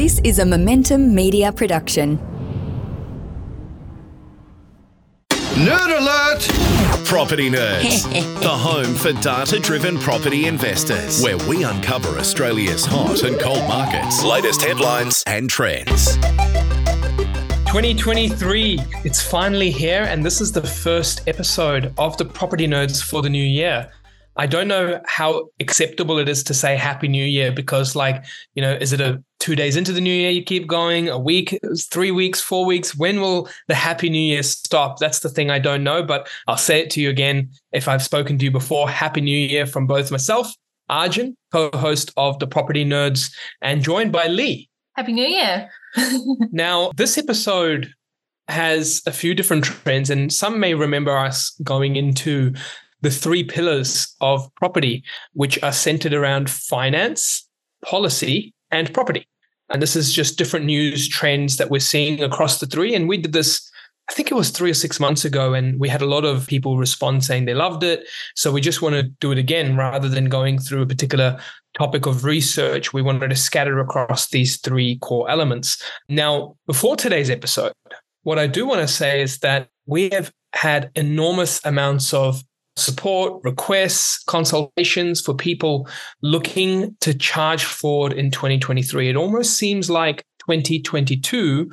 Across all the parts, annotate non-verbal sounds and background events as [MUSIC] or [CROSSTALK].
This is a Momentum Media production. Nerd alert! Property Nerds, [LAUGHS] the home for data driven property investors, where we uncover Australia's hot and cold markets, latest headlines, and trends. 2023, it's finally here, and this is the first episode of the Property Nerds for the new year. I don't know how acceptable it is to say Happy New Year because, like, you know, is it a two days into the new year you keep going, a week, three weeks, four weeks? When will the Happy New Year stop? That's the thing I don't know, but I'll say it to you again if I've spoken to you before. Happy New Year from both myself, Arjun, co host of the Property Nerds, and joined by Leigh. Happy New Year. [LAUGHS] now, this episode has a few different trends, and some may remember us going into the three pillars of property, which are centered around finance, policy, and property. And this is just different news trends that we're seeing across the three. And we did this, I think it was three or six months ago, and we had a lot of people respond saying they loved it. So we just want to do it again rather than going through a particular topic of research. We wanted to scatter across these three core elements. Now, before today's episode, what I do want to say is that we have had enormous amounts of support, requests, consultations for people looking to charge forward in 2023. It almost seems like 2022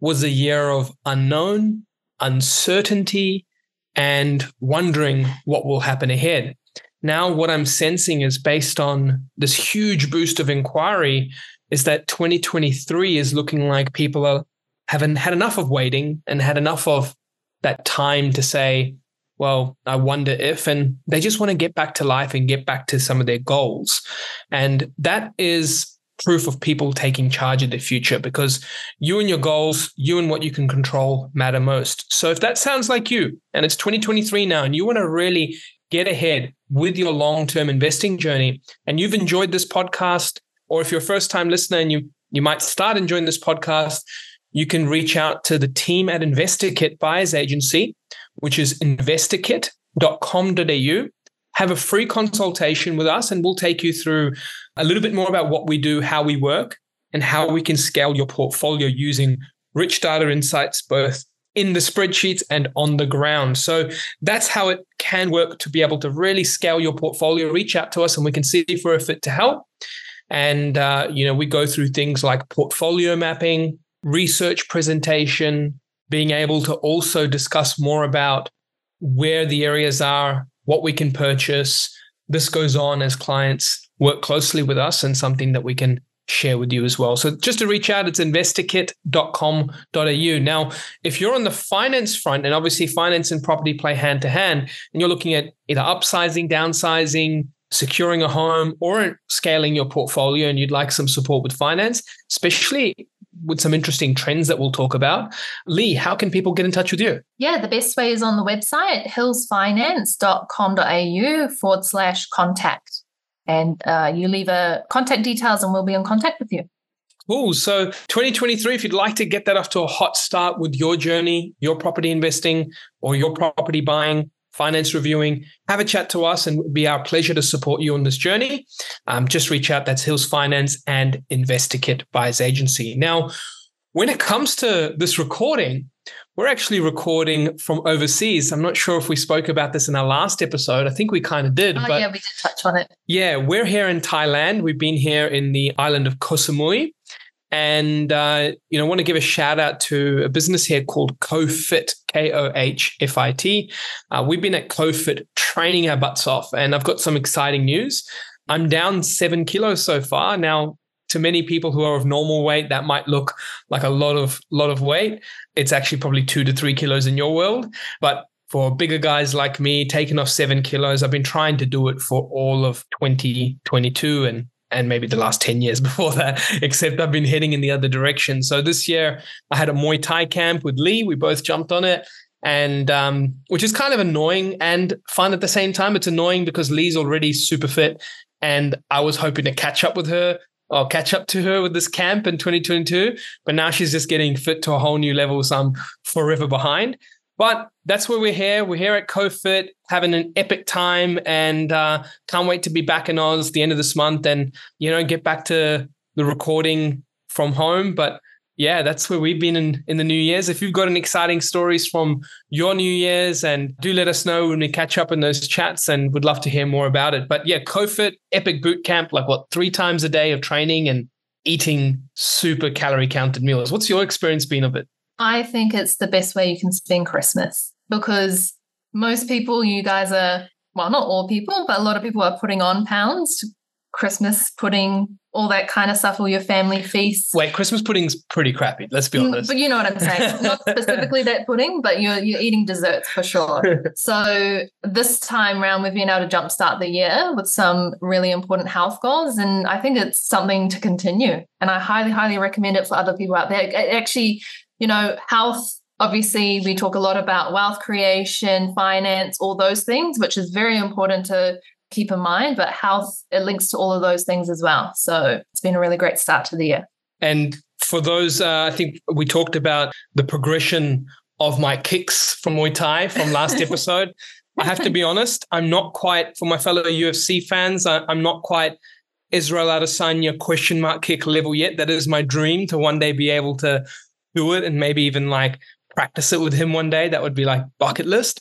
was a year of unknown, uncertainty, and wondering what will happen ahead. Now, what I'm sensing is based on this huge boost of inquiry, is that 2023 is looking like people are haven't had enough of waiting and had enough of that time to say, well, I wonder if, and they just want to get back to life and get back to some of their goals. And that is proof of people taking charge of their future because you and your goals, you and what you can control matter most. So if that sounds like you and it's 2023 now and you want to really get ahead with your long-term investing journey and you've enjoyed this podcast or if you're a first-time listener and you you might start enjoying this podcast, you can reach out to the team at InvestorKit Buyers Agency which is investorkit.com.au. Have a free consultation with us, and we'll take you through a little bit more about what we do, how we work, and how we can scale your portfolio using rich data insights, both in the spreadsheets and on the ground. So that's how it can work to be able to really scale your portfolio. Reach out to us, and we can see if we're fit to help. And uh, you know, we go through things like portfolio mapping, research presentation, being able to also discuss more about where the areas are, what we can purchase. This goes on as clients work closely with us and something that we can share with you as well. So just to reach out, it's investorkit.com.au. Now, if you're on the finance front, and obviously finance and property play hand to hand, and you're looking at either upsizing, downsizing, securing a home, or scaling your portfolio, and you'd like some support with finance, especially with some interesting trends that we'll talk about. Leigh, how can people get in touch with you? Yeah, the best way is on the website, hillsfinance.com.au forward slash contact. And uh, you leave a contact details and we'll be in contact with you. Cool. So 2023, if you'd like to get that off to a hot start with your journey, your property investing or your property buying, finance reviewing, have a chat to us and it would be our pleasure to support you on this journey. Um, just reach out. That's Hills Finance and InvestorKit Buyers Agency. Now, when it comes to this recording, we're actually recording from overseas. I'm not sure if we spoke about this in our last episode. I think we kind of did. Oh, but yeah, we did touch on it. Yeah, we're here in Thailand. We've been here in the island of Koh Samui. And uh, you know, I want to give a shout out to a business here called KohFit, K O H F I T. Uh, we've been at KohFit training our butts off, and I've got some exciting news. I'm down seven kilos so far. Now, to many people who are of normal weight, that might look like a lot of lot of weight. It's actually probably two to three kilos in your world, but for bigger guys like me, taking off seven kilos, I've been trying to do it for all of 2022 and and maybe the last 10 years [LAUGHS] before that, except I've been heading in the other direction. So this year I had a Muay Thai camp with Leigh. We both jumped on it. And um, which is kind of annoying and fun at the same time. It's annoying because Leigh's already super fit. And I was hoping to catch up with her or catch up to her with this camp in 2022. But now she's just getting fit to a whole new level. So I'm forever behind. But that's where we're here. We're here at KohFit having an epic time, and uh, can't wait to be back in Oz the end of this month, and you know get back to the recording from home. But yeah, that's where we've been in, in the New Year's. If you've got any exciting stories from your New Year's, and do let us know when we catch up in those chats, and would love to hear more about it. But yeah, KohFit Epic Boot Camp, like what three times a day of training and eating super calorie counted meals. What's your experience been of it? I think it's the best way you can spend Christmas because most people, you guys are, well, not all people, but a lot of people are putting on pounds Christmas pudding, all that kind of stuff, all your family feasts. Wait, Christmas pudding's pretty crappy. Let's be mm, honest. But you know what I'm saying. [LAUGHS] Not specifically that pudding, but you're you're eating desserts for sure. [LAUGHS] so this time around, we've been able to jumpstart the year with some really important health goals, and I think it's something to continue. And I highly, highly recommend it for other people out there. It actually, you know, health obviously we talk a lot about wealth creation finance all those things which is very important to keep in mind, but health, it links to all of those things as well. So it's been a really great start to the year. And for those, uh, I think we talked about the progression of my kicks from Muay Thai from last [LAUGHS] episode. I have to be honest, I'm not quite, for my fellow UFC fans, I, am not quite Israel Adesanya question mark kick level yet. That is my dream to one day be able to do it and maybe even like practice it with him one day. That would be like bucket list.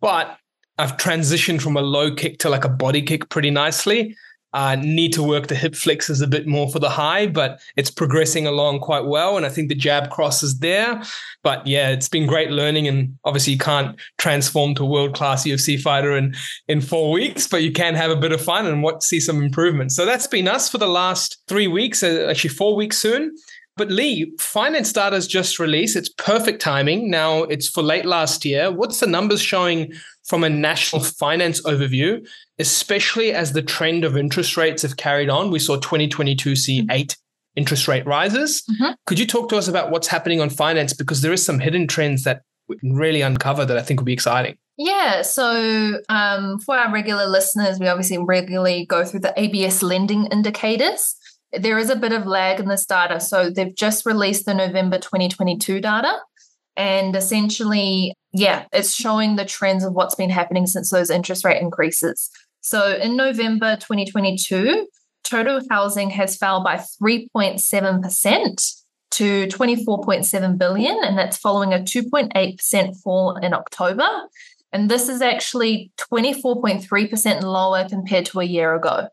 But I've transitioned from a low kick to like a body kick pretty nicely. I uh, need to work the hip flexors a bit more for the high, but it's progressing along quite well. And I think the jab cross is there. But yeah, it's been great learning. And obviously, you can't transform to world class UFC fighter in, in four weeks, but you can have a bit of fun and what see some improvement. So that's been us for the last three weeks, uh, actually, four weeks soon. But Leigh, finance data's just released. It's perfect timing. Now it's for late last year. What's the numbers showing from a national finance overview, especially as the trend of interest rates have carried on? We saw 2022 see mm-hmm. eight interest rate rises. Mm-hmm. Could you talk to us about what's happening on finance? Because there is some hidden trends that we can really uncover that I think will be exciting. Yeah. So um, for our regular listeners, we obviously regularly go through the ABS lending indicators there is a bit of lag in this data. So they've just released the November 2022 data. And essentially, yeah, it's showing the trends of what's been happening since those interest rate increases. So in November 2022, total housing has fell by 3.7% to 24.7 billion, and that's following a 2.8% fall in October. And this is actually 24.3% lower compared to a year ago.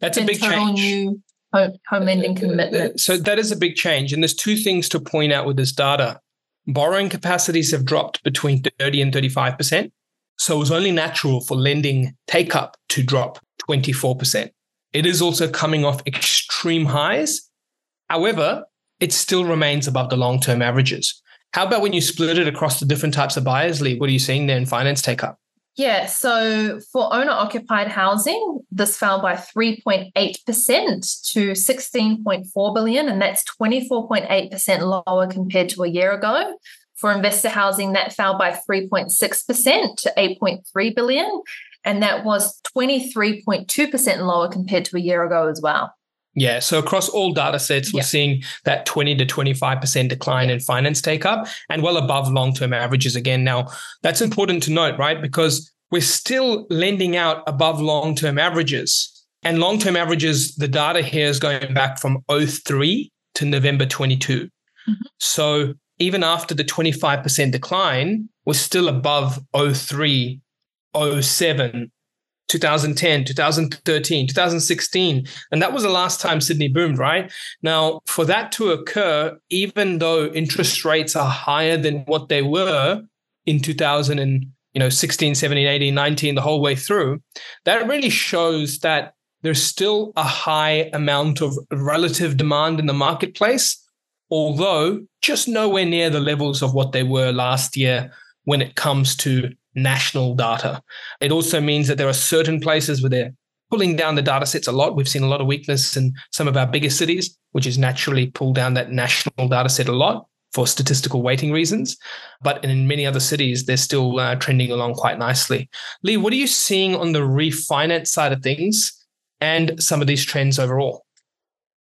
That's a big change. New home, lending uh, uh, commitment. So that is a big change. And there's two things to point out with this data. Borrowing capacities have dropped between 30 and 35%. So it was only natural for lending take up to drop 24%. It is also coming off extreme highs. However, it still remains above the long term averages. How about when you split it across the different types of buyers, Leigh? What are you seeing there in finance take up? Yeah, so for owner occupied housing, this fell by 3.8% to 16.4 billion, and that's 24.8% lower compared to a year ago. For investor housing, that fell by 3.6% to 8.3 billion, and that was 23.2% lower compared to a year ago as well. Yeah. So across all data sets, we're seeing that 20 to 25% decline in finance take up and well above long term averages again. Now, that's important to note, right? Because we're still lending out above long term averages. And long term averages, the data here is going back from 03 to November 22. Mm-hmm. So even after the 25% decline, we're still above 03, 07, 2010, 2013, 2016. And that was the last time Sydney boomed, right? Now, for that to occur, even though interest rates are higher than what they were in 2000 and you know 16 17 18 19 the whole way through that really shows that there's still a high amount of relative demand in the marketplace although just nowhere near the levels of what they were last year when it comes to national data. It also means that there are certain places where they're pulling down the data sets a lot. We've seen a lot of weakness in some of our bigger cities, which is naturally pull down that national data set a lot for statistical weighting reasons. But in many other cities, they're still uh, trending along quite nicely. Leigh, what are you seeing on the refinance side of things and some of these trends overall?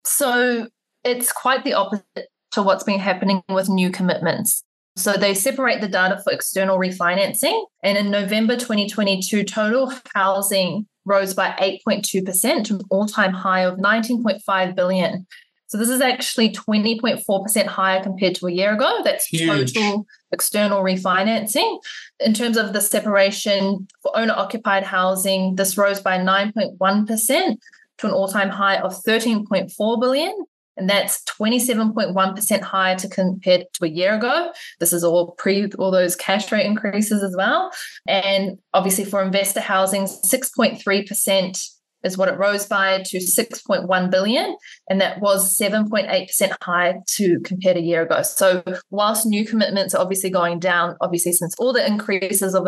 So it's quite the opposite to what's been happening with new commitments. So they separate the data for external refinancing. And in November 2022, total housing rose by 8.2% to an all-time high of 19.5 billion. So this is actually 20.4% higher compared to a year ago. That's Huge. total external refinancing. In terms of the separation for owner occupied housing, this rose by 9.1% to an all time high of 13.4 billion. And that's 27.1% higher to compared to a year ago. This is all pre all those cash rate increases as well. And obviously for investor housing, 6.3% is what it rose by to 6.1 billion. And that was 7.8% higher to compared a year ago. So whilst new commitments are obviously going down, obviously since all the increases of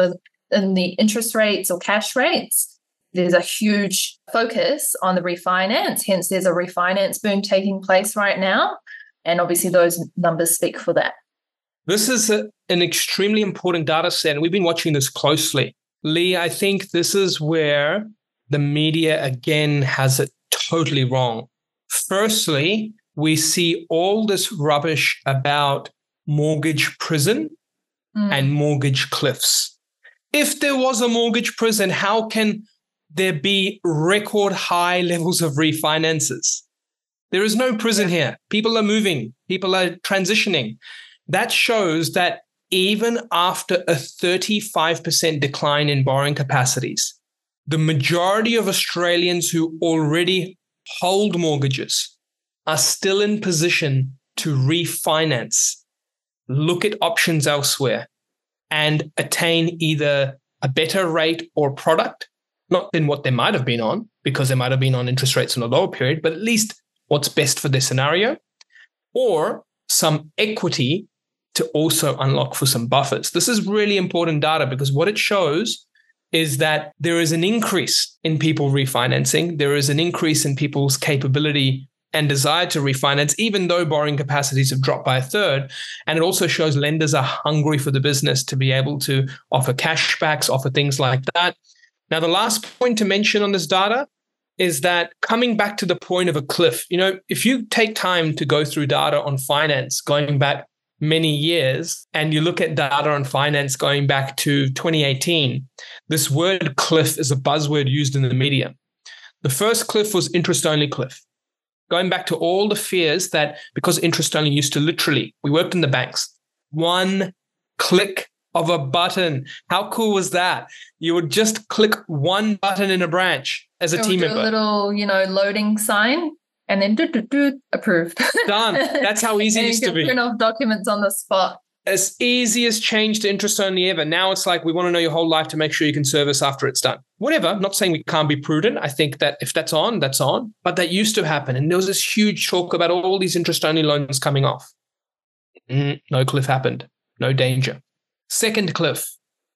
in the interest rates or cash rates, there's a huge focus on the refinance. Hence, there's a refinance boom taking place right now. And obviously, those numbers speak for that. This is a, an extremely important data set, and we've been watching this closely. Leigh, I think this is where the media again has it totally wrong. Firstly, we see all this rubbish about mortgage prison Mm. and mortgage cliffs. If there was a mortgage prison, how can there be record high [LAUGHS] levels of refinances? There is no prison here. People are moving, people are transitioning. That shows that even after a 35% decline in borrowing capacities, the majority of Australians who already hold mortgages are still in position to refinance, look at options elsewhere, and attain either a better rate or product, not than what they might have been on, because they might have been on interest rates in a lower period, but at least what's best for their scenario, or some equity to also unlock for some buffers. This is really important data because what it shows is that there is an increase in people refinancing. There is an increase in people's capability and desire to refinance, even though borrowing capacities have dropped by a third. And it also shows lenders are hungry for the business to be able to offer cashbacks, offer things like that. Now, the last point to mention on this data is that coming back to the point of a cliff, you know, if you take time to go through data on finance going back many years and you look at data on finance going back to 2018, this word cliff is a buzzword used in the media. The first cliff was interest only cliff. Going back to all the fears that because interest only used to literally, we worked in the banks, one click of a button. How cool was that? You would just click one button in a branch as a It team member. A little, you know, loading sign and then do, do, do, approved. Done. That's how [LAUGHS] easy it used to be. print off documents on the spot. as easy as change to interest only ever. Now it's like we want to know your whole life to make sure you can service after it's done. Whatever. I'm not saying we can't be prudent. I think that if that's on, that's on. But that used to happen. And there was this huge talk about all these interest only loans coming off. Mm, no cliff happened. No danger. Second cliff,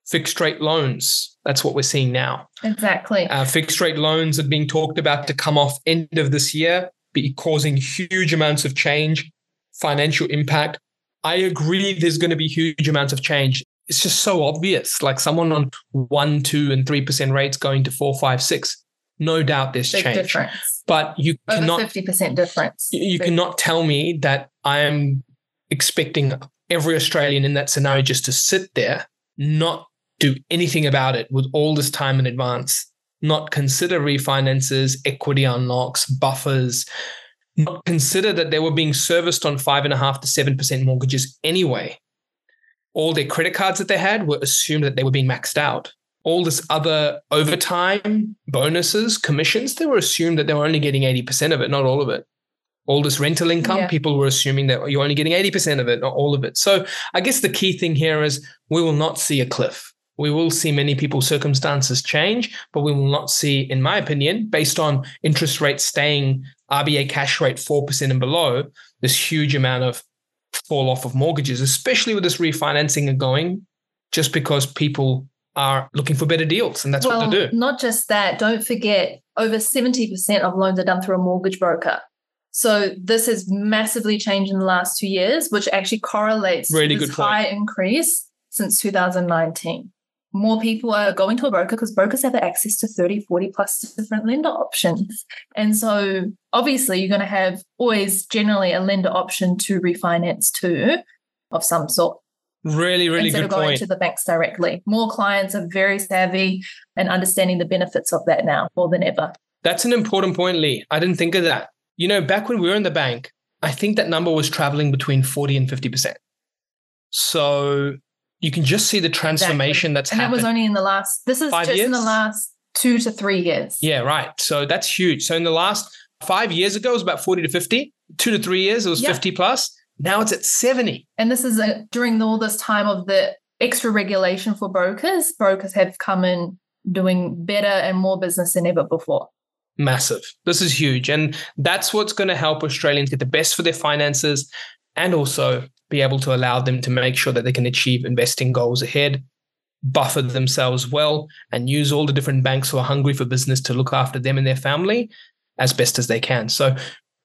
fixed rate loans. That's what we're seeing now. Exactly. Uh, fixed rate loans are being talked about to come off end of this year, be causing huge amounts of change, financial impact. I agree there's going to be huge amounts of change. It's just so obvious. Like someone on one, two, and three percent rates going to four, five, six. No doubt there's Big change. difference. But you Over cannot 50% difference. you you Big- cannot tell me that I am expecting every Australian in that scenario just to sit there, not do anything about it with all this time in advance, not consider refinances, equity unlocks, buffers, not consider that they were being serviced on five and a half to seven percent mortgages anyway. All their credit cards that they had were assumed that they were being maxed out. All this other overtime, bonuses, commissions, they were assumed that they were only getting 80% of it, not all of it all this rental income, Yeah. people were assuming that you're only getting 80% of it, not all of it. So I guess the key thing here is we will not see a cliff. We will see many people's circumstances change, but we will not see, in my opinion, based on interest rates staying RBA cash rate 4% and below, this huge amount of fall off of mortgages, especially with this refinancing and going, just because people are looking for better deals. And that's well, what they do. not just that, don't forget over 70% of loans are done through a mortgage broker. So this has massively changed in the last two years, which actually correlates Really to this high increase since 2019. More people are going to a broker because brokers have access to 30, 40 plus different lender options. And so obviously you're going to have always generally a lender option to refinance to of some sort Really, really instead good of going point. to the banks directly. More clients are very savvy and understanding the benefits of that now more than ever. That's an important point, Leigh. I didn't think of that. You know, back when we were in the bank, I think that number was traveling between 40 and 50%. So you can just see the transformation exactly. that's and happened. And that was only in the last, this is just years? in the last two to three years. Yeah, right. So that's huge. So in the last five years ago, it was about 40 to 50. Two to three years, it was yeah. 50 plus. Now it's at 70. And this is a, during all this time of the extra regulation for brokers. Brokers have come in doing better and more business than ever before. Massive. This is huge. And that's what's going to help Australians get the best for their finances and also be able to allow them to make sure that they can achieve investing goals ahead, buffer themselves well, and use all the different banks who are hungry for business to look after them and their family as best as they can. So,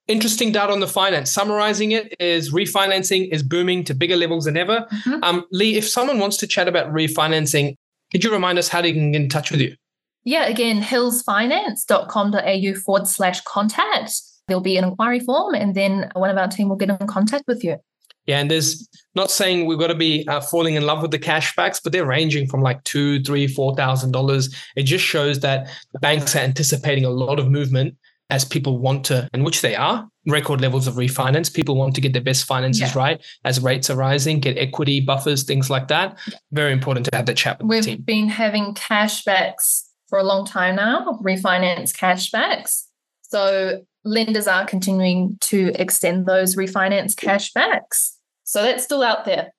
interesting data on the finance. Summarizing it is refinancing is booming to bigger levels than ever. Mm-hmm. Um, Leigh, if someone wants to chat about refinancing, could you remind us how they can get in touch with you? Yeah, again, hillsfinance.com.au forward slash contact. There'll be an inquiry form, and then one of our team will get in contact with you. Yeah, and there's not saying we've got to be uh, falling in love with the cashbacks, but they're ranging from like two, three, four thousand dollars. It just shows that banks are anticipating a lot of movement as people want to, and which they are, record levels of refinance. People want to get their best finances yeah. right as rates are rising, get equity buffers, things like that. Yeah. Very important to have that chat with We've the been having cashbacks for a long time now, refinance cashbacks. So lenders are continuing to extend those refinance cashbacks. So that's still out there.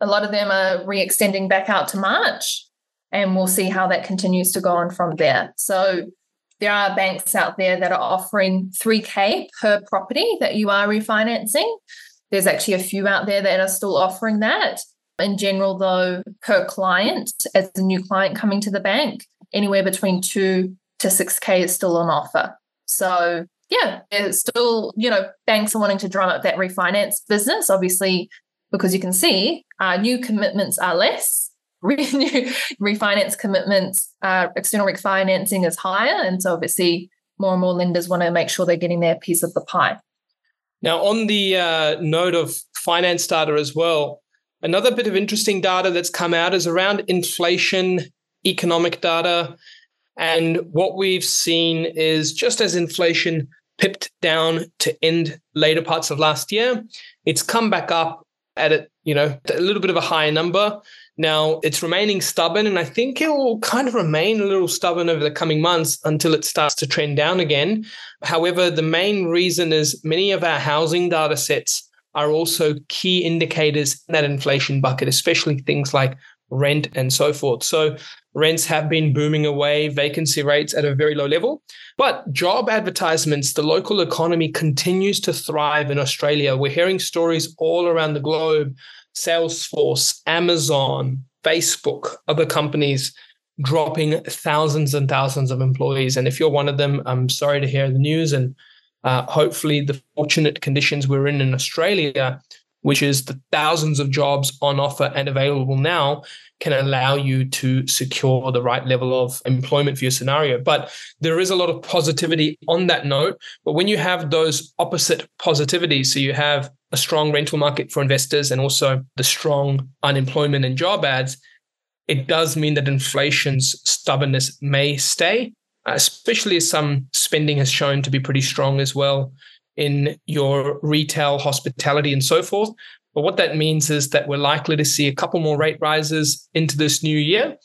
A lot of them are re extending back out to March, and we'll see how that continues to go on from there. So there are banks out there that are offering 3K per property that you are refinancing. There's actually a few out there that are still offering that. In general, though, per client, as a new client coming to the bank, anywhere between two to 6K is still on offer. So yeah, still, you know, banks are wanting to drum up that refinance business, obviously, because you can see uh, new commitments are less. [LAUGHS] refinance commitments, uh, external refinancing is higher. And so obviously, more and more lenders want to make sure they're getting their piece of the pie. Now, on the uh, note of finance data as well, another bit of interesting data that's come out is around inflation, economic data. And what we've seen is just as inflation pipped down to end later parts of last year. It's come back up at a, you know, a little bit of a higher number. Now it's remaining stubborn, and I think it will kind of remain a little stubborn over the coming months until it starts to trend down again. However, the main reason is many of our housing data sets are also key indicators in that inflation bucket, especially things like rent and so forth. So rents have been booming away, vacancy rates at a very low level. But job advertisements, the local economy continues to thrive in Australia. We're hearing stories all around the globe Salesforce, Amazon, Facebook, other companies dropping thousands and thousands of employees. And if you're one of them, I'm sorry to hear the news. And uh, hopefully, the fortunate conditions we're in in Australia which is the thousands of jobs on offer and available now, can allow you to secure the right level of employment for your scenario. But there is a lot of positivity on that note. But when you have those opposite positivities, so you have a strong rental market for investors and also the strong unemployment and job ads, it does mean that inflation's stubbornness may stay, especially as some spending has shown to be pretty strong as well in your retail, hospitality, and so forth. But what that means is that we're likely to see a couple more rate rises into this new year.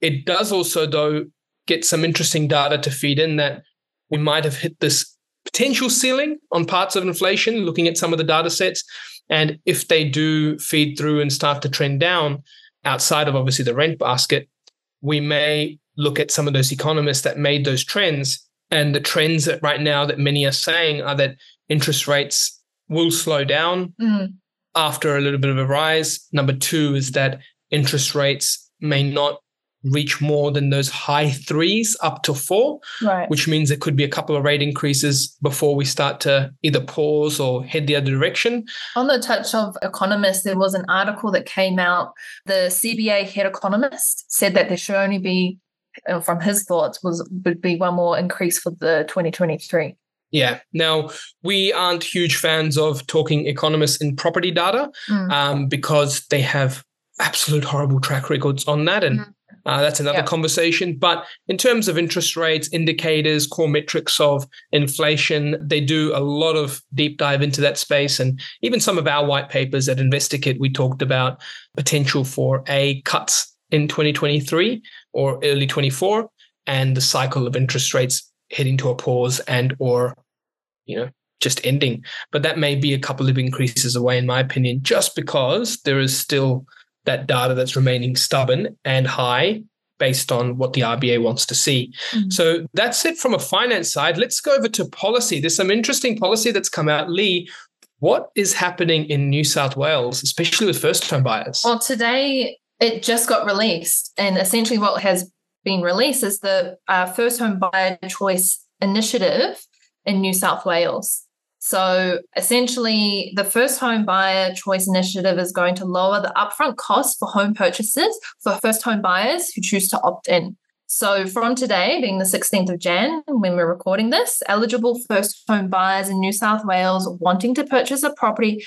It does also, though, get some interesting data to feed in that we might have hit this potential ceiling on parts of inflation, looking at some of the data sets. And if they do feed through and start to trend down outside of obviously the rent basket, we may look at some of those economists that made those trends. And the trends that right now that many are saying are that interest rates will slow down mm. after a little bit of a rise. Number two is that interest rates may not reach more than those high threes up to four, right. which means it could be a couple of rate increases before we start to either pause or head the other direction. On the touch of economists, there was an article that came out. The CBA head economist said that there should only be, uh, from his thoughts, was would be one more increase for the 2023. Yeah. Now, we aren't huge fans of talking economists in property data mm. um, because they have absolute horrible track records on that. And mm. Uh, that's another yep. conversation. But in terms of interest rates, indicators, core metrics of inflation, they do a lot of deep dive into that space. And even some of our white papers at InvestorKit, we talked about potential for a cuts in 2023 or early 24 and the cycle of interest rates heading to a pause and or you know just ending but that may be a couple of increases away in my opinion just because there is still that data that's remaining stubborn and high based on what the RBA wants to see. Mm-hmm. So that's it from a finance side. Let's go over to policy. There's some interesting policy that's come out. Leigh, what is happening in New South Wales, especially with first home buyers? Well, today it just got released. And essentially, what has been released is the uh, first home buyer choice initiative in New South Wales. So essentially, the first home buyer choice initiative is going to lower the upfront cost for home purchases for first home buyers who choose to opt in. So from today, being the 16th of Jan, when we're recording this, eligible first home buyers in New South Wales wanting to purchase a property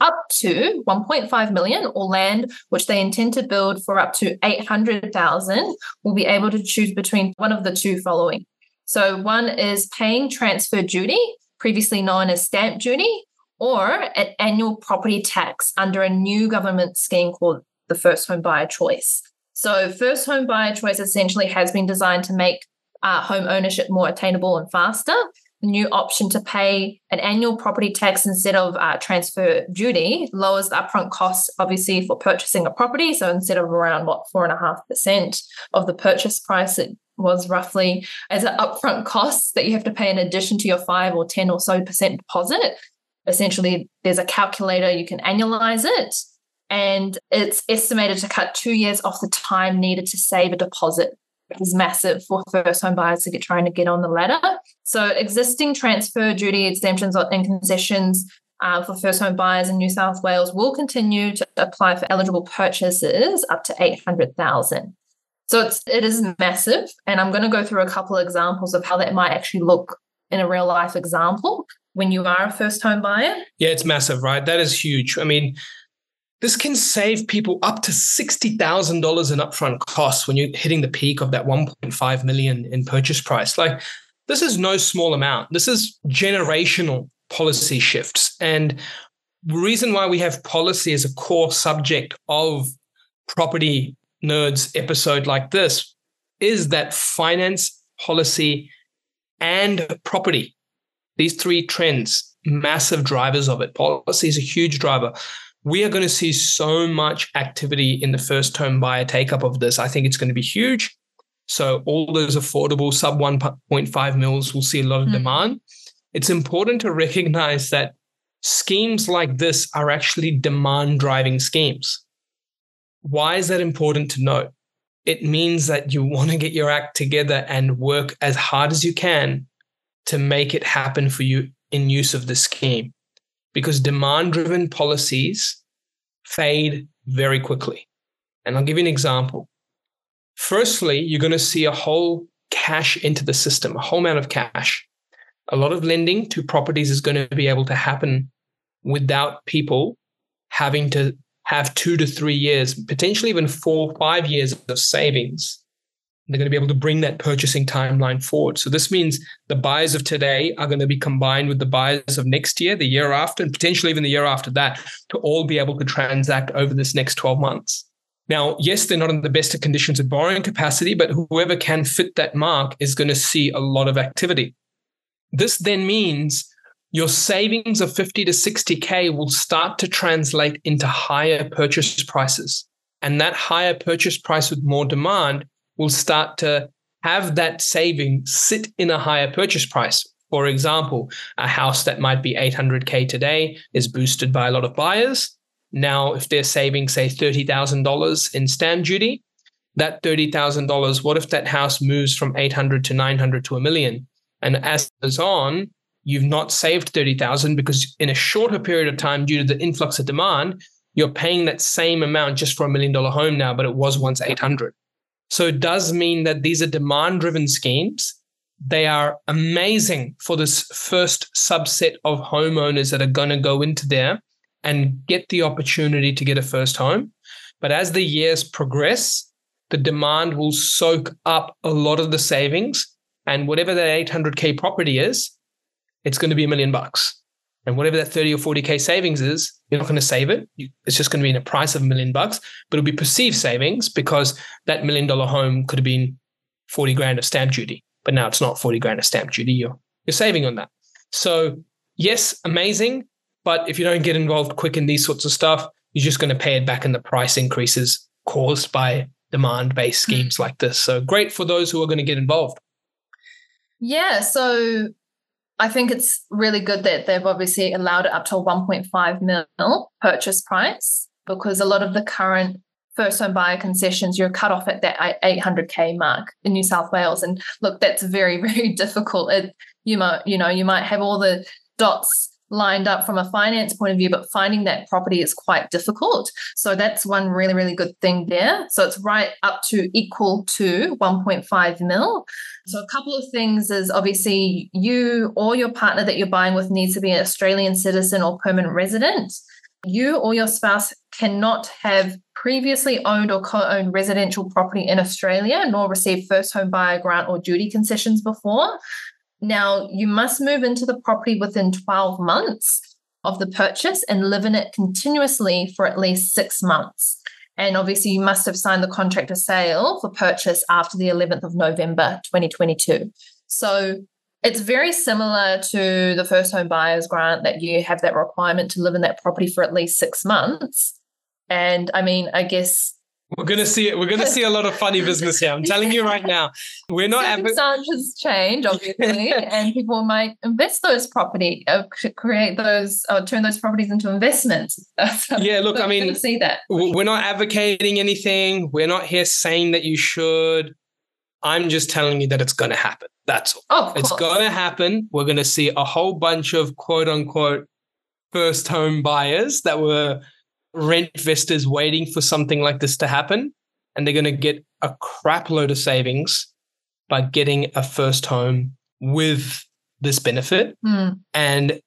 up to 1.5 million or land which they intend to build for up to 800,000 will be able to choose between one of the two following. So one is paying transfer duty previously known as stamp duty, or an annual property tax under a new government scheme called the First Home Buyer Choice. So, First Home Buyer Choice essentially has been designed to make uh, home ownership more attainable and faster. New option to pay an annual property tax instead of uh, transfer duty lowers the upfront costs, obviously, for purchasing a property. So instead of around what four and a half percent of the purchase price, it was roughly as an upfront cost that you have to pay in addition to your five or 10 or so percent deposit. Essentially, there's a calculator, you can annualize it, and it's estimated to cut two years off the time needed to save a deposit. Is massive for first home buyers to get trying to get on the ladder. So, existing transfer duty exemptions and concessions uh, for first home buyers in New South Wales will continue to apply for eligible purchases up to 800,000. So it's it is massive, and I'm going to go through a couple of examples of how that might actually look in a real life example when you are a first home buyer. Yeah, it's massive, right? That is huge. I mean, this can save people up to sixty thousand dollars in upfront costs when you're hitting the peak of that one point five million in purchase price. Like, this is no small amount. This is generational policy shifts, and the reason why we have policy as a core subject of property nerds episode like this is that finance, policy, and property, these three trends, massive drivers of it. Policy is a huge driver. We are going to see so much activity in the first home buyer take up of this. I think it's going to be huge. So all those affordable sub 1.5 mils will see a lot of mm. demand. It's important to recognize that schemes like this are actually demand driving schemes. Why is that important to note? It means that you want to get your act together and work as hard as you can to make it happen for you in use of the scheme. Because demand driven policies fade very quickly. And I'll give you an example. Firstly, you're going to see a whole cash into the system, a whole amount of cash. A lot of lending to properties is going to be able to happen without people having to have two to three years, potentially even four, five years of savings. They're going to be able to bring that purchasing timeline forward. So this means the buyers of today are going to be combined with the buyers of next year, the year after, and potentially even the year after that to all be able to transact over this next 12 months. Now, yes, they're not in the best of conditions of borrowing capacity, but whoever can fit that mark is going to see a lot of activity. This then means your savings of 50 to 60K will start to translate into higher purchase prices. And that higher purchase price with more demand will start to have that saving sit in a higher purchase price. For example, a house that might be 800K today is boosted by a lot of buyers. Now, if they're saving, say, $30,000 in stamp duty, that $30,000, what if that house moves from 800 to 900 to a million? And as it goes on, you've not saved 30,000 because in a shorter period of time due to the influx of demand, you're paying that same amount just for a million dollar home now, but it was once 800. So it does mean that these are demand driven schemes. They are amazing for this first subset of homeowners that are going to go into there and get the opportunity to get a first home. But as the years progress, the demand will soak up a lot of the savings. And whatever that 800K property is, it's going to be a million bucks. And whatever that 30 or 40K savings is, you're not going to save it. It's just going to be in a price of a million bucks, but it'll be perceived savings because that million dollar home could have been 40 grand of stamp duty, but now it's not 40 grand of stamp duty. You're, you're saving on that. So, yes, amazing. But if you don't get involved quick in these sorts of stuff, you're just going to pay it back in the price increases caused by demand based hmm. schemes mm. like this. So, great for those who are going to get involved. Yeah. So, I think it's really good that they've obviously allowed it up to a 1.5 mil purchase price because a lot of the current first home buyer concessions, you're cut off at that 800k mark in New South Wales. And look, that's very, [LAUGHS] very difficult. It, you might, you know, you might have all the dots lined up from a finance point of view, but finding that property is quite difficult. So that's one really, really good thing there. So it's right up to equal to 1.5 mil. So a couple of things is obviously you or your partner that you're buying with needs to be an Australian citizen or permanent resident. You or your spouse cannot have previously owned or co-owned residential property in Australia, nor received first home buyer grant or duty concessions before. Now, you must move into the property within 12 months of the purchase and live in it continuously for at least six months. And obviously, you must have signed the contract of sale for purchase after the 11th of November 2022. So it's very similar to the first home buyers grant that you have that requirement to live in that property for at least six months. And I mean, I guess we're gonna see it. We're gonna see a lot of funny business here. I'm telling you right now. We're not circumstances adv- change, obviously, [LAUGHS] and people might invest those property, uh, create those, or turn those properties into investments. [LAUGHS] so, yeah, look, I mean, see that. We're not advocating anything. We're not here saying that you should. I'm just telling you that it's going to happen. That's all. Oh, it's going to happen. We're going to see a whole bunch of quote unquote first home buyers that were rent investors waiting for something like this to happen, and they're going to get a crap load of savings by getting a first home with this benefit. Mm. And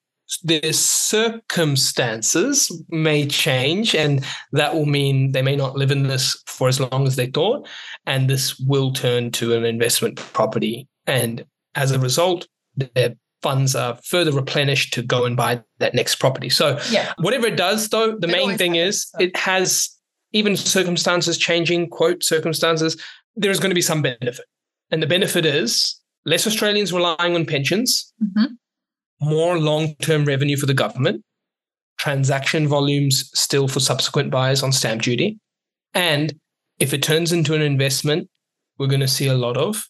their circumstances may change, and that will mean they may not live in this for as long as they thought. And this will turn to an investment property. And as a result, their funds are further replenished to go and buy that next property. So yeah. whatever it does, though, the it main thing happens, is so. it has even circumstances changing, quote circumstances, there is going to be some benefit. And the benefit is less Australians relying on pensions, mm-hmm. more long-term revenue for the government, transaction volumes still for subsequent buyers on stamp duty. And if it turns into an investment, we're going to see a lot of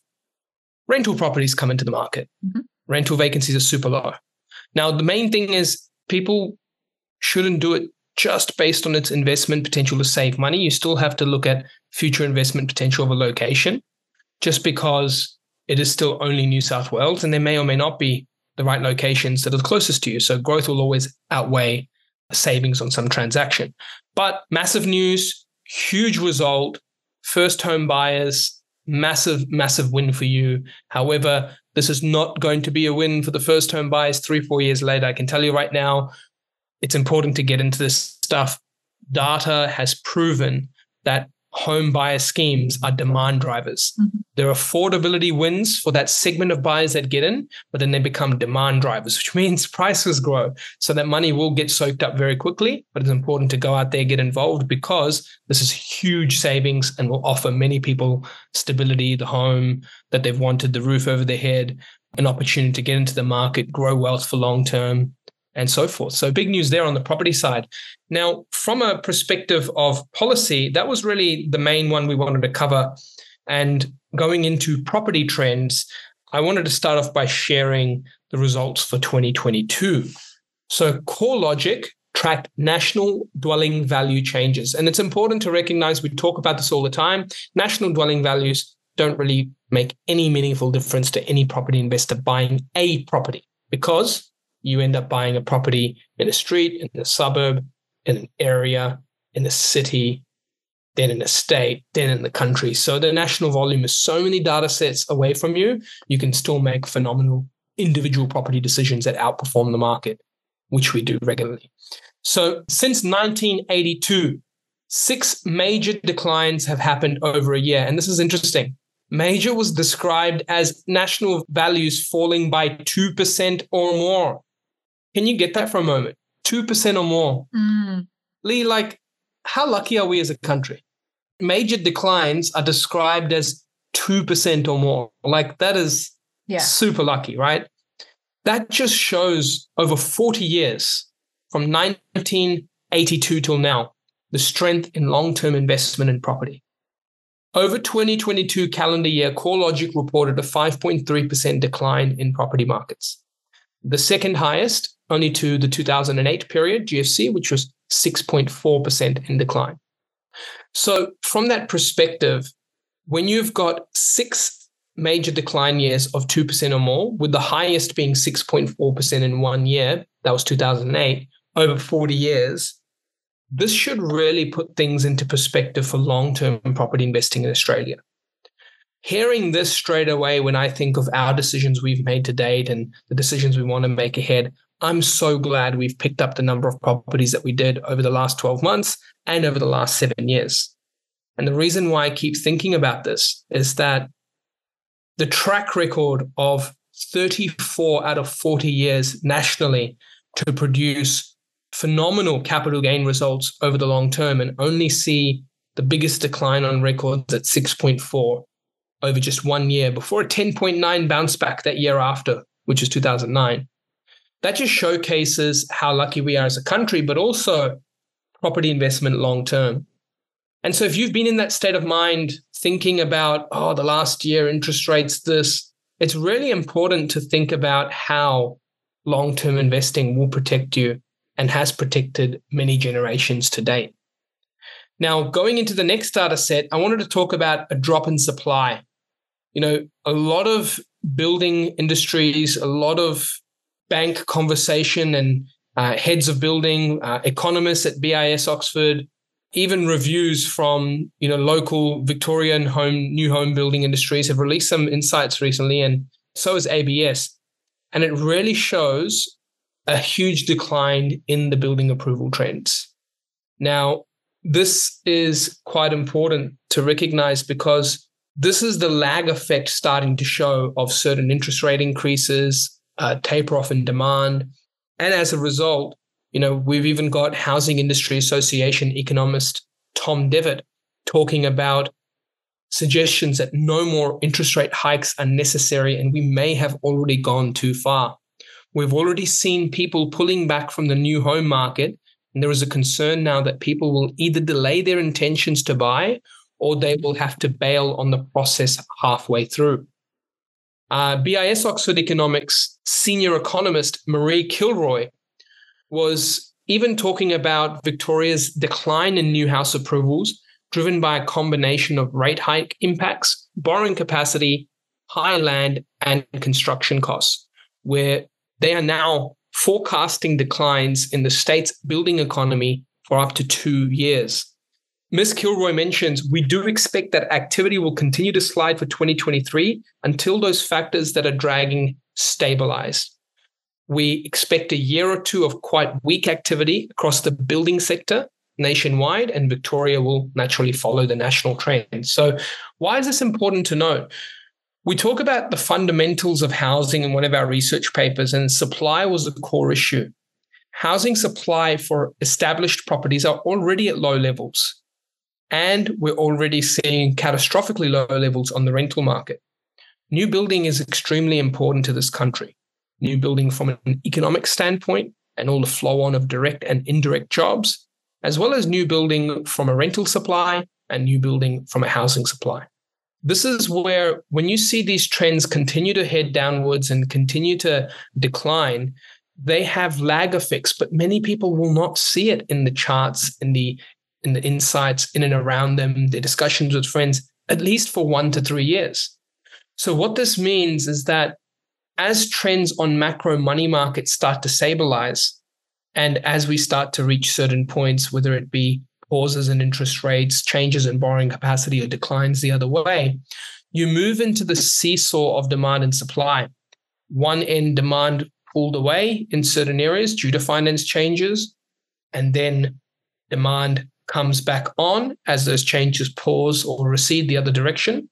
rental properties come into the market. Mm-hmm rental vacancies are super low. Now, the main thing is people shouldn't do it just based on its investment potential to save money. You still have to look at future investment potential of a location just because it is still only New South Wales and there may or may not be the right locations that are the closest to you. So growth will always outweigh savings on some transaction. But massive news, huge result, first home buyers, massive, massive win for you. However, this is not going to be a win for the first home buyers three, four years later. I can tell you right now, it's important to get into this stuff. Data has proven that home buyer schemes are demand drivers. Mm-hmm. Their affordability wins for that segment of buyers that get in, but then they become demand drivers, which [LAUGHS] means prices grow. So that money will get soaked up very quickly, but it's important to go out there, get involved because this is huge savings and will offer many people stability, the home that they've wanted, the roof over their head, an opportunity to get into the market, grow wealth for long term and so forth. So big news there on the property side. Now, from a perspective of policy, that was really the main one we wanted to cover. And going into property trends, I wanted to start off by sharing the results for 2022. So CoreLogic tracked national dwelling value changes. And it's important to recognize we talk about this all the time. National dwelling values don't really make any meaningful difference to any property investor buying a property because you end up buying a property in a street, in a suburb, in an area, in a city, then in a state, then in the country. So the national volume is so many data sets away from you, you can still make phenomenal individual property decisions that outperform the market, which we do regularly. So since 1982, Six major declines have happened over a year. And this is interesting. Major was described as national values falling by 2% or more. Can you get that for a moment? 2% or more. Mm. Leigh, like, how lucky are we as a country? Major declines are described as 2% or more. Like, that is Yeah. super lucky, right? That just shows over 40 years from 1982 till now, the strength in long term investment in property. Over 2022 calendar year, CoreLogic reported a 5.3% decline in property markets. The second highest, only to the 2008 period, GFC, which was 6.4% in decline. So, from that perspective, when you've got six major decline years of 2% or more, with the highest being 6.4% in one year, that was 2008, over 40 years, this should really put things into perspective for long term property investing in Australia. Hearing this straight away when I think of our decisions we've made to date and the decisions we want to make ahead, I'm so glad we've picked up the number of properties that we did over the last 12 months and over the last seven years. And the reason why I keep thinking about this is that the track record of 34 out of 40 years nationally to produce phenomenal capital gain results over the long term and only see the biggest decline on records at 6.4 over just one year before a 10.9 bounce back that year after, which is 2009. That just showcases how lucky we are as a country, but also property investment long term. And so if you've been in that state of mind thinking about, oh, the last year interest rates, this, it's really important to think about how long term investing will protect you and has protected many generations to date. Now, going into the next data set, I wanted to talk about a drop in supply. You know, a lot of building industries, a lot of bank conversation and uh, heads of building, uh, economists at BIS Oxford, even reviews from you know local Victorian home new home building industries have released some insights recently, and so has ABS, and it really shows a huge decline in the building approval trends. Now, this is quite important to recognize because this is the lag effect starting to show of certain interest rate increases, uh, taper off in demand. And as a result, you know, we've even got Housing Industry Association economist Tom Devitt talking about suggestions that no more interest rate hikes are necessary and we may have already gone too far. We've already seen people pulling back from the new home market. And there is a concern now that people will either delay their intentions to buy or they will have to bail on the process halfway through. Uh, BIS Oxford Economics senior economist Marie Kilroy was even talking about Victoria's decline in new house approvals, driven by a combination of rate hike impacts, borrowing capacity, high land, and construction costs, where they are now forecasting declines in the state's building economy for up to two years. Ms. Kilroy mentions we do expect that activity will continue to slide for 2023 until those factors that are dragging stabilize. We expect a year or two of quite weak activity across the building sector nationwide, and Victoria will naturally follow the national trend. So, why is this important to note? We talk about the fundamentals of housing in one of our research papers, and supply was the core issue. Housing supply for established properties are already at low levels, and we're already seeing catastrophically low levels on the rental market. New building is extremely important to this country. New building from an economic standpoint and all the flow on of direct and indirect jobs, as well as new building from a rental supply and new building from a housing supply. This is where, when you see these trends continue to head downwards and continue to decline, they have lag effects, but many people will not see it in the charts, in the in the insights in and around them, the discussions with friends, at least for one to three years. So, what this means is that as trends on macro money markets start to stabilize, and as we start to reach certain points, whether it be pauses in interest rates, changes in borrowing capacity, or declines the other way, you move into the seesaw of demand and supply. One end demand pulled away in certain areas due to finance changes, and then demand comes back on as those changes pause or recede the other direction.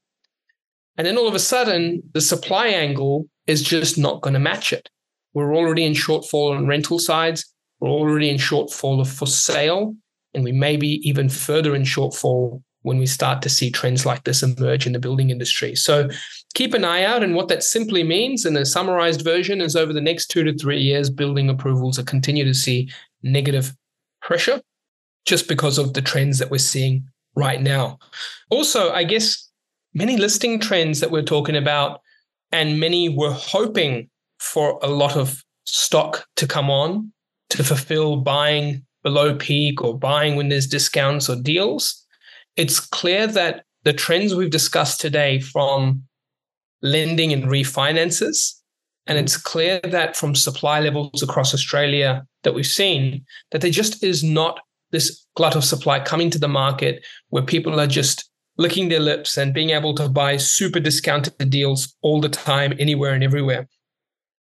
And then all of a sudden, the supply angle is just not going to match it. We're already in shortfall on rental sides. We're already in shortfall of for sale. And we may be even further in shortfall when we start to see trends like this emerge in the building industry. So keep an eye out. And what that simply means in a summarized version is over the next two to three years, building approvals are continue to see negative pressure just because of the trends that we're seeing right now. Also, I guess many listing trends that we're talking about, and many were hoping for a lot of stock to come on to fulfill buying below peak or buying when there's discounts or deals. It's clear that the trends we've discussed today from lending and refinances, and it's clear that from supply levels across Australia that we've seen, that there just is not this glut of supply coming to the market where people are just licking their lips and being able to buy super discounted deals all the time, anywhere and everywhere.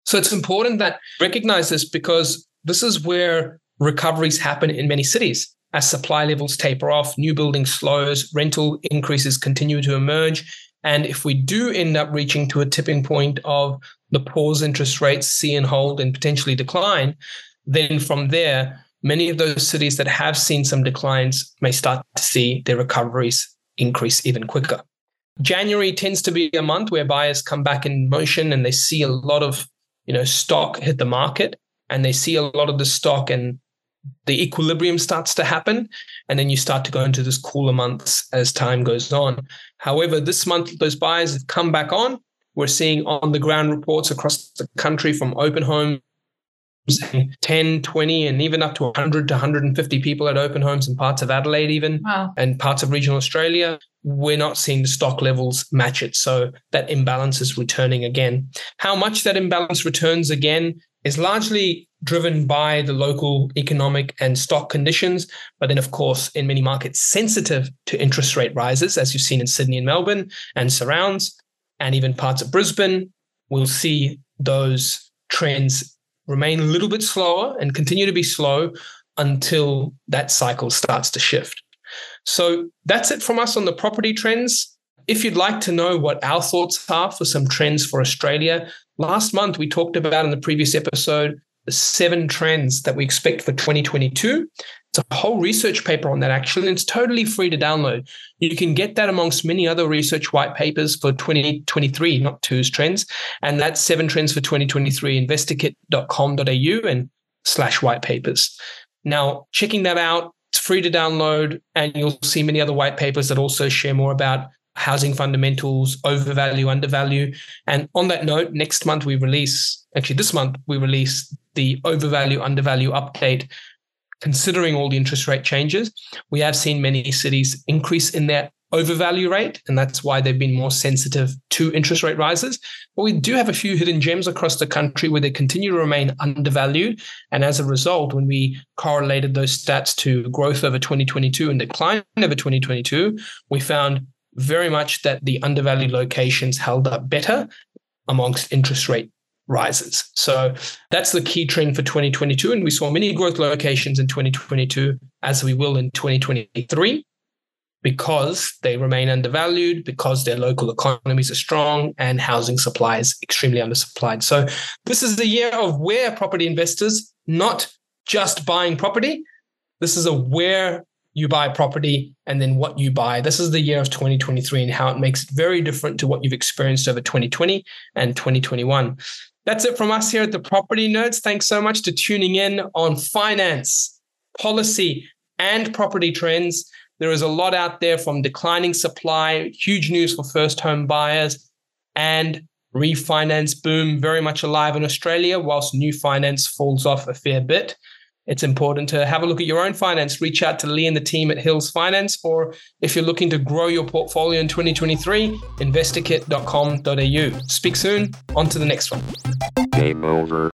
So it's important that recognize this because this is where recoveries happen in many cities. As supply levels taper off, new building slows, rental increases continue to emerge. And if we do end up reaching to a tipping point of the pause interest rates see and hold and potentially decline, then from there, many of those cities that have seen some declines may start to see their recoveries increase even quicker. January tends to be a month where buyers come back in motion and they see a lot of you know stock hit the market and they see a lot of the stock and the equilibrium starts to happen and then you start to go into this cooler months as time goes on however this month those buyers have come back on we're seeing on the ground reports across the country from open homes [LAUGHS] 10 20 and even up to 100 to 150 people at open homes in parts of adelaide even wow. and parts of regional australia we're not seeing the stock levels match it so that imbalance is returning again how much that imbalance returns again is largely driven by the local economic and stock conditions but then of course in many markets sensitive to interest rate rises as you've seen in sydney and melbourne and surrounds and even parts of brisbane we'll see those trends remain a little bit slower and continue to be slow until that cycle starts to shift. So that's it from us on the property trends. If you'd like to know what our thoughts are for some trends for Australia, last month we talked about in the previous episode the seven trends that we expect for 2022. It's a whole research paper on that, actually, and it's totally free to download. You can get that amongst many other research white papers for 2023, not two's trends. And that's seven trends for 2023, investorkit.com.au and slash white papers. Now, checking that out, it's free to download, and you'll see many other white papers that also share more about housing fundamentals, overvalue, undervalue. And on that note, next month we release, actually this month we release the overvalue, undervalue update, considering all the interest rate changes, we have seen many cities increase in their overvalue rate, and that's why they've been more sensitive to interest rate rises. But we do have a few hidden gems across the country where they continue to remain undervalued. And as a result, when we correlated those stats to growth over 2022 and decline over 2022, we found very much that the undervalued locations held up better amongst interest rate rises. So that's the key trend for 2022. And we saw many growth locations in 2022, as we will in 2023, because they remain undervalued, because their local economies are strong, and housing supply is extremely undersupplied. So this is the year of where property investors, not just buying property. This is a where you buy property and then what you buy. This is the year of 2023 and how it makes it very different to what you've experienced over 2020 and 2021. That's it from us here at the Property Nerds. Thanks so much to tuning in on finance, policy, and property trends. There is a lot out there from declining supply, huge news for first home buyers, and refinance boom very much alive in Australia, whilst new finance falls off a fair bit. It's important to have a look at your own finance. Reach out to Leigh and the team at Hills Finance, or if you're looking to grow your portfolio in 2023, investorkit.com.au. Speak soon. On to the next one. Game over.